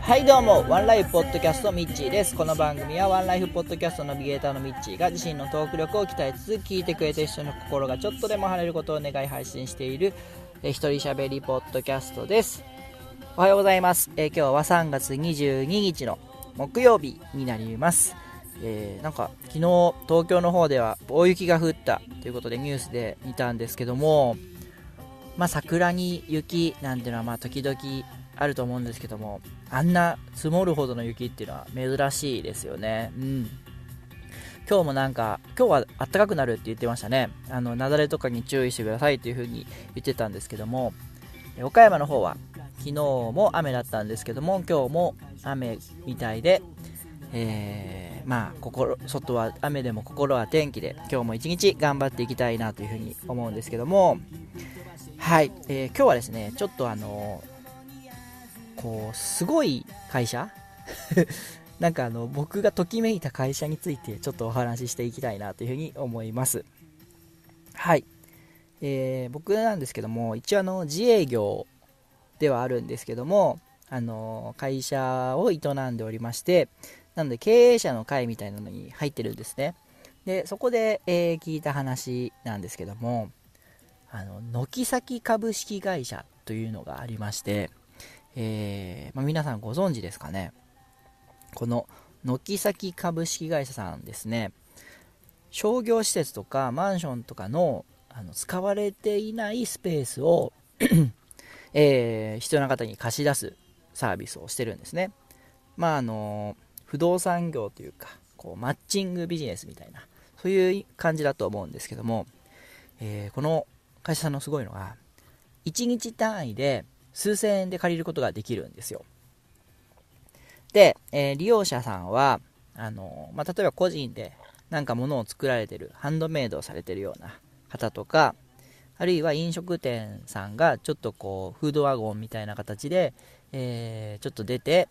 はいどうも。ワンライフポッドキャストミッチーです。この番組はワンライフポッドキャストナビゲーターのミッチーが自身のトーク力を鍛えつつ聞いてくれた人の心がちょっとでも晴れることを願い配信しているえ一人喋りポッドキャストです。おはようございます。え今日は3月22日の木曜日になります。えー、なんか昨日東京の方では大雪が降ったということでニュースで見たんですけどもまあ桜に雪なんてのはまあ時々あると思うんですけどもあんな積もるほどの雪っていうのは珍しいですよね。うん。今日もなんか今日は暖かくなるって言ってましたね。あの雪崩とかに注意してくださいっていう風に言ってたんですけども岡山の方は昨日も雨だったんですけども今日も雨みたいで、えーまあ、心外は雨でも心は天気で今日も一日頑張っていきたいなというふうに思うんですけどもはい、えー、今日はですねちょっとあのこうすごい会社？なんかあの僕がときめいた会社についてちょっとお話ししていきたいなというふうに思います。はい、えー、僕なんですけども一応あの自営業ではあるんですけどもあの会社を営んでおりましてなので経営者の会みたいなのに入ってるんですね。で、そこで、えー、聞いた話なんですけども、あの、軒先株式会社というのがありまして、えー、まあ、皆さんご存知ですかね。この軒先株式会社さんですね、商業施設とかマンションとかのあの使われていないスペースをえー、必要な方に貸し出すサービスをしてるんですね。まああの不動産業というか、こう、マッチングビジネスみたいな、そういう感じだと思うんですけども、えー、この会社さんのすごいのが、1日単位で数千円で借りることができるんですよ。で、えー、利用者さんは、あのまあ、例えば個人でなんか物を作られてる、ハンドメイドをされてるような方とか、あるいは飲食店さんがちょっとこう、フードワゴンみたいな形で、えー、ちょっと出て、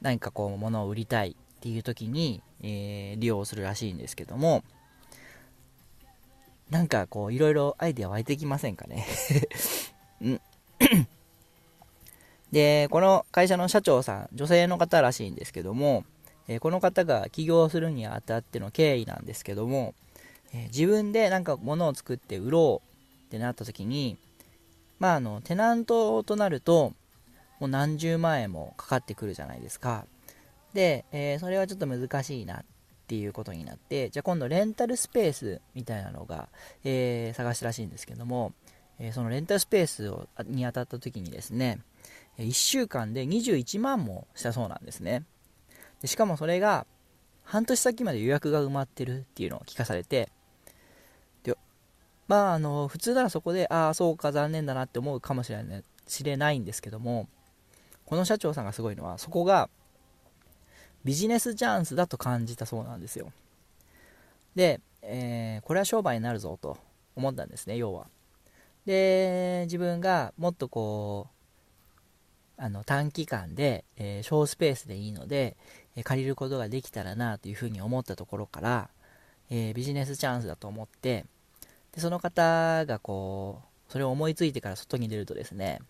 何かこう物を売りたいっていう時に、えー、利用するらしいんですけどもなんかこういろいろアイデア湧いてきませんかね？んでこの会社の社長さん女性の方らしいんですけども、え、この方が起業するにあたっての経緯なんですけども、え、自分でなんか物を作って売ろうってなった時にまああのテナントとなるともう何十万円もかかってくるじゃないですか。で、えー、それはちょっと難しいなっていうことになって、じゃあ今度レンタルスペースみたいなのが、えー、探したらしいんですけども、えー、そのレンタルスペースをに当たった時にですね、1週間で21万もしたそうなんですね。でしかもそれが半年先まで予約が埋まってるっていうのを聞かされて、でまあ、あの普通ならそこで、ああ、そうか、残念だなって思うかもしれない、知れないんですけども、この社長さんがすごいのはそこがビジネスチャンスだと感じたそうなんですよで、えー、これは商売になるぞと思ったんですね要はで自分がもっとこうあの短期間で、えー、小スペースでいいので、えー、借りることができたらなというふうに思ったところから、えー、ビジネスチャンスだと思ってでその方がこうそれを思いついてから外に出るとですね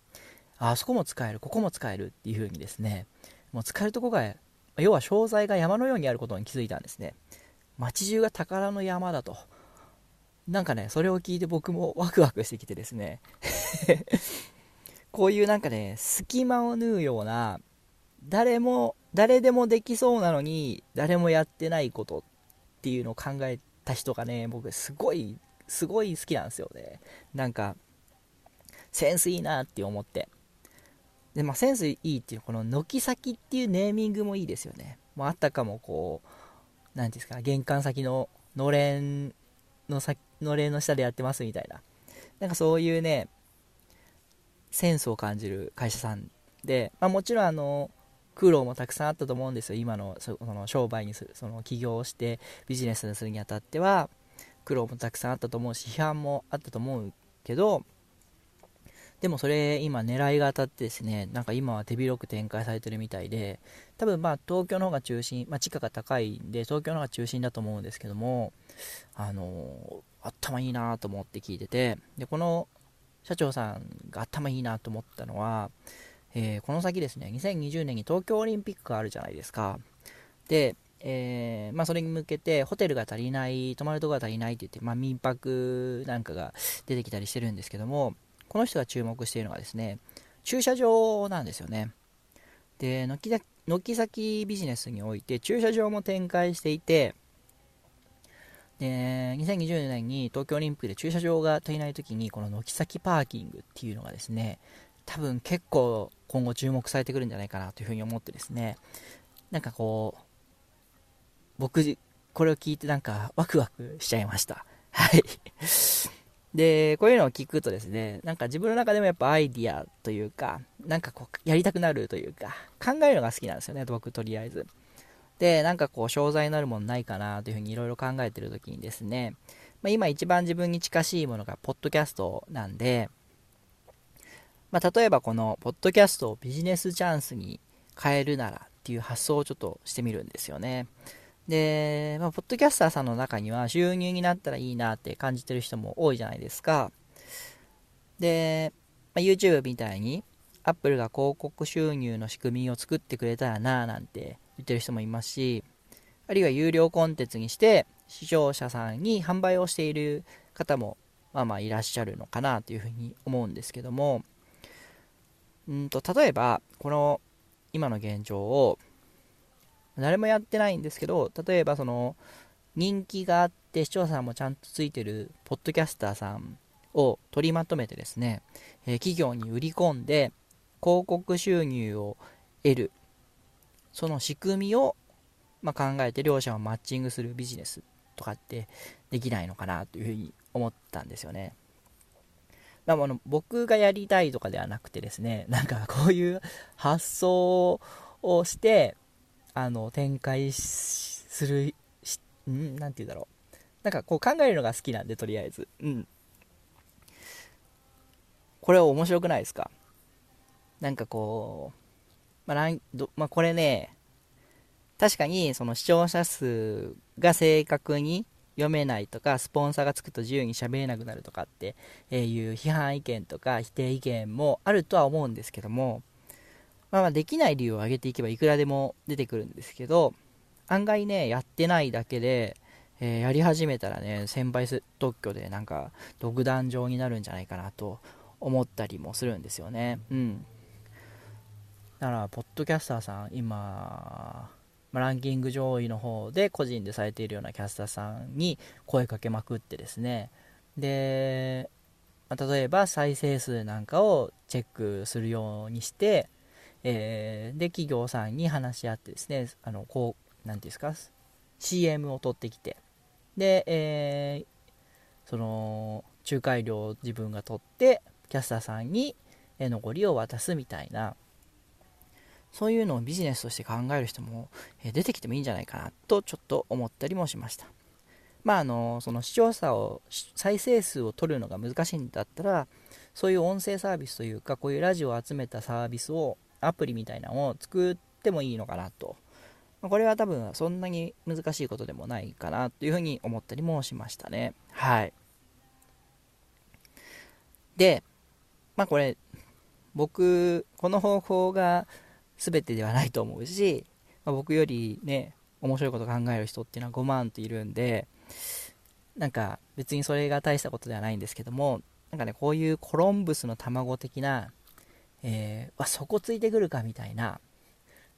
あそこも使える、ここも使えるっていう風にですね、もう使えるとこが、要は商材が山のようにあることに気づいたんですね。街中が宝の山だと。なんかね、それを聞いて僕もワクワクしてきてですね、こういうなんかね、隙間を縫うような、誰も、誰でもできそうなのに、誰もやってないことっていうのを考えた人がね、僕すごい、すごい好きなんですよね。なんか、センスいいなって思って。で、まあ、センスいいっていう、この軒先っていうネーミングもいいですよね。もうあったかもこう、何ですか、玄関先ののれんの先、のれんの下でやってますみたいな。なんかそういうね、センスを感じる会社さんで、まあ、もちろんあの、苦労もたくさんあったと思うんですよ。今のその商売にする、その起業をしてビジネスにするにあたっては、苦労もたくさんあったと思うし、批判もあったと思うけど、でもそれ今狙いが当たってですね、なんか今は手広く展開されてるみたいで、多分まあ東京の方が中心、まあ、地価が高いんで東京の方が中心だと思うんですけども、あの頭いいなと思って聞いてて、で、この社長さんが頭いいなと思ったのは、えー、この先ですね、2020年に東京オリンピックがあるじゃないですか。で、えー、まあ、それに向けてホテルが足りない、泊まるとこが足りないって言って、まあ、民泊なんかが出てきたりしてるんですけども、この人が注目しているのがですね、駐車場なんですよね。で、軒先ビジネスにおいて駐車場も展開していて、で、2020年に東京オリンピックで駐車場が足りない時に、この軒先パーキングっていうのがですね、多分結構今後注目されてくるんじゃないかなというふうに思ってですね、なんかこう、僕、これを聞いてなんかワクワクしちゃいました。はい。で、こういうのを聞くとですね、なんか自分の中でもやっぱアイディアというか、なんかこう、やりたくなるというか、考えるのが好きなんですよね、僕とりあえず。で、なんかこう、商材になるものないかなというふうにいろいろ考えてる時にですね、まあ、今一番自分に近しいものが、ポッドキャストなんで、まあ、例えばこの、ポッドキャストをビジネスチャンスに変えるならっていう発想をちょっとしてみるんですよね。で、まあ、ポッドキャスターさんの中には収入になったらいいなって感じてる人も多いじゃないですか。で、まあ、YouTube みたいに Apple が広告収入の仕組みを作ってくれたらなぁなんて言ってる人もいますし、あるいは有料コンテンツにして視聴者さんに販売をしている方もまあまあいらっしゃるのかなというふうに思うんですけども、うんと例えばこの今の現状を誰もやってないんですけど、例えばその、人気があって視聴者さんもちゃんとついてるポッドキャスターさんを取りまとめてですね、えー、企業に売り込んで広告収入を得る。その仕組みを、まあ、考えて両者をマッチングするビジネスとかってできないのかなというふうに思ったんですよね。まあ、あの僕がやりたいとかではなくてですね、なんかこういう発想をして、あの、展開する、しん？なんて言うんだろう。なんかこう考えるのが好きなんで、とりあえず。うん。これは面白くないですか？なんかこう、まあ、どまあ、これね、確かにその視聴者数が正確に読めないとか、スポンサーがつくと自由に喋れなくなるとかっていう批判意見とか否定意見もあるとは思うんですけども、まあ、まあできない理由を挙げていけばいくらでも出てくるんですけど、案外ね、やってないだけで、えー、やり始めたらね、先輩特許でなんか独壇場になるんじゃないかなと思ったりもするんですよね。うん。だから、ポッドキャスターさん、今、まランキング上位の方で個人でされているようなキャスターさんに声かけまくってですね、で、ま、例えば再生数なんかをチェックするようにして、えー、で、企業さんに話し合ってですね、あの、こう、なんていうんですか、CM を取ってきて、で、えー、その、仲介料を自分が取って、キャスターさんに残りを渡すみたいな、そういうのをビジネスとして考える人も出てきてもいいんじゃないかなとちょっと思ったりもしました。まああの、その視聴者を、再生数を取るのが難しいんだったら、そういう音声サービスというか、こういうラジオを集めたサービスをアプリみたいなのを作ってもいいのかなと。これは多分そんなに難しいことでもないかなというふうに思ったりもしましたね。はい。で、まあこれ、僕、この方法が全てではないと思うし、まあ、僕よりね、面白いこと考える人っていうのは5万といるんで、なんか別にそれが大したことではないんですけども、なんかね、こういうコロンブスの卵的なえー、そこついてくるかみたいな、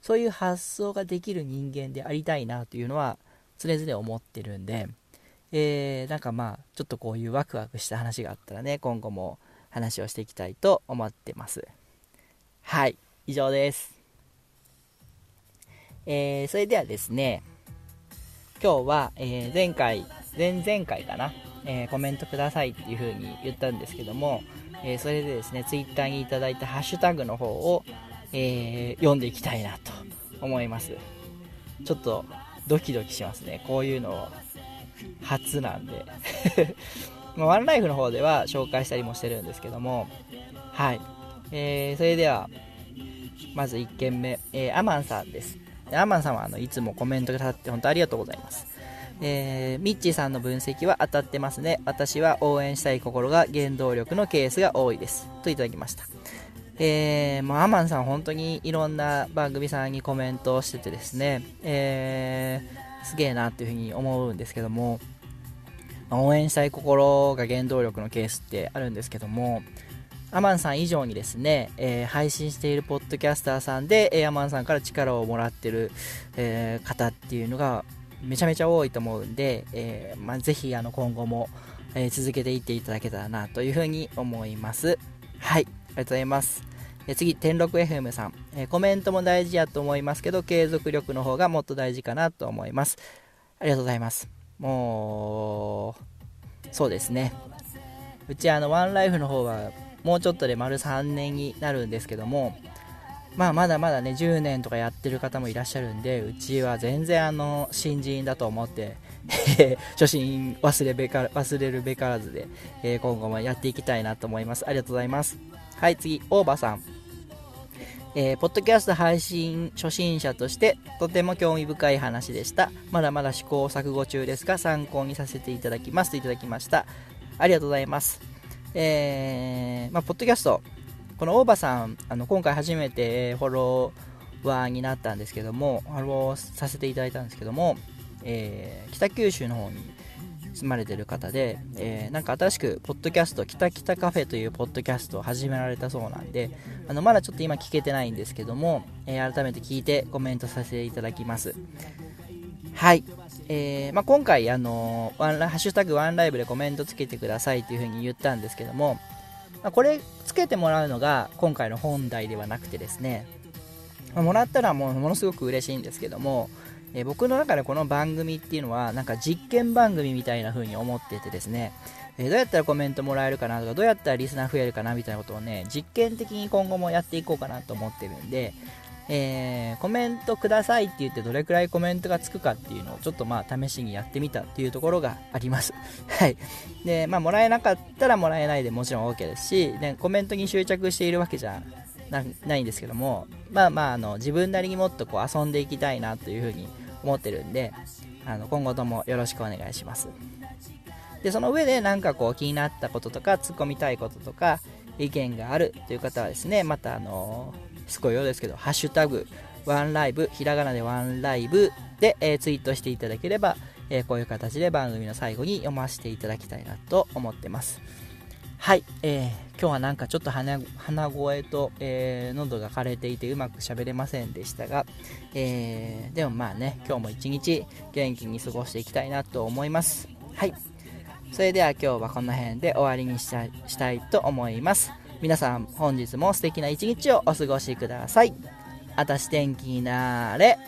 そういう発想ができる人間でありたいなというのは常々思ってるんで、えー、なんかまあ、ちょっとこういうワクワクした話があったらね、今後も話をしていきたいと思ってます。はい、以上です。えー、それではですね、今日は、えー、前回、前々回かな、えー、コメントくださいっていう風に言ったんですけども、え、それでですね、ツイッターにいただいたハッシュタグの方を、え、読んでいきたいなと思います。ちょっとドキドキしますね。こういうのを初なんで まワンライフの方では紹介したりもしてるんですけども、はい。えー、それでは、まず1件目、えー、アマンさんです。アーマンさんはあのいつもコメントくださって本当ありがとうございます。えー、ミッチーさんの分析は当たってますね。私は応援したい心が原動力のケースが多いです。といただきました。えー、もうアマンさん本当にいろんな番組さんにコメントをしててですね、えー、すげえなっていうふうに思うんですけども、応援したい心が原動力のケースってあるんですけども、アマンさん以上にですね、えー、配信しているポッドキャスターさんで、えー、アマンさんから力をもらってる、えー、方っていうのがめちゃめちゃ多いと思うんで、えまあ、ぜひあの今後も、え続けていっていただけたらなというふうに思います。はい、ありがとうございます。次、天禄 FM さん、えコメントも大事やと思いますけど、継続力の方がもっと大事かなと思います。ありがとうございます。もう、そうですね。うちあの、ワンライフの方はもうちょっとで丸3年になるんですけども、まあまだまだね、10年とかやってる方もいらっしゃるんで、うちは全然あの、新人だと思って、初心忘れべか忘れるべからずで、えー、今後もやっていきたいなと思います。ありがとうございます。はい、次、大場さん。えー、ポッドキャスト配信初心者としてとても興味深い話でした。まだまだ試行錯誤中ですが参考にさせていただきますといただきました。ありがとうございます。えー、まあ、ポッドキャスト、この大場さん、あの今回初めてフォロワーになったんですけども、フォローさせていただいたんですけども、えー、北九州の方に住まれてる方で、えー、なんか新しく、ポッドキャスト、北北カフェというポッドキャストを始められたそうなんで、あのまだちょっと今聞けてないんですけども、えー、改めて聞いてコメントさせていただきます。はい。えー、まあ、今回、あのワンハッシュタグワンライブでコメントつけてくださいというふうに言ったんですけども、まあ、これつけてもらうのが今回の本題ではなくてですね、まあ、もらったらもうものすごく嬉しいんですけども、えー、僕の中でこの番組っていうのはなんか実験番組みたいな風に思っててですね、えー、どうやったらコメントもらえるかなとかどうやったらリスナー増えるかなみたいなことをね実験的に今後もやっていこうかなと思ってるんで、えー、コメントくださいって言ってどれくらいコメントがつくかっていうのをちょっとまあ試しにやってみたっていうところがあります。はい。で、まあもらえなかったらもらえないでもちろん OK ですし、でコメントに執着しているわけじゃないんですけども、まあまああの自分なりにもっとこう遊んでいきたいなというふうに思ってるんで、あの今後ともよろしくお願いします。で、その上でなんかこう気になったこととか突っ込みたいこととか意見があるという方はですね、またあのすごいようですけど、ハッシュタグ、ワンライブ、ひらがなでワンライブで、えー、ツイートしていただければ、えー、こういう形で番組の最後に読ませていただきたいなと思ってます。はい、えー、今日はなんかちょっと鼻声と、えー、喉が枯れていてうまく喋れませんでしたが、えー、でもまあね、今日も一日元気に過ごしていきたいなと思います。はい。それでは今日はこの辺で終わりにしたしたいと思います。皆さん本日も素敵な一日をお過ごしください。あたし天気になれ。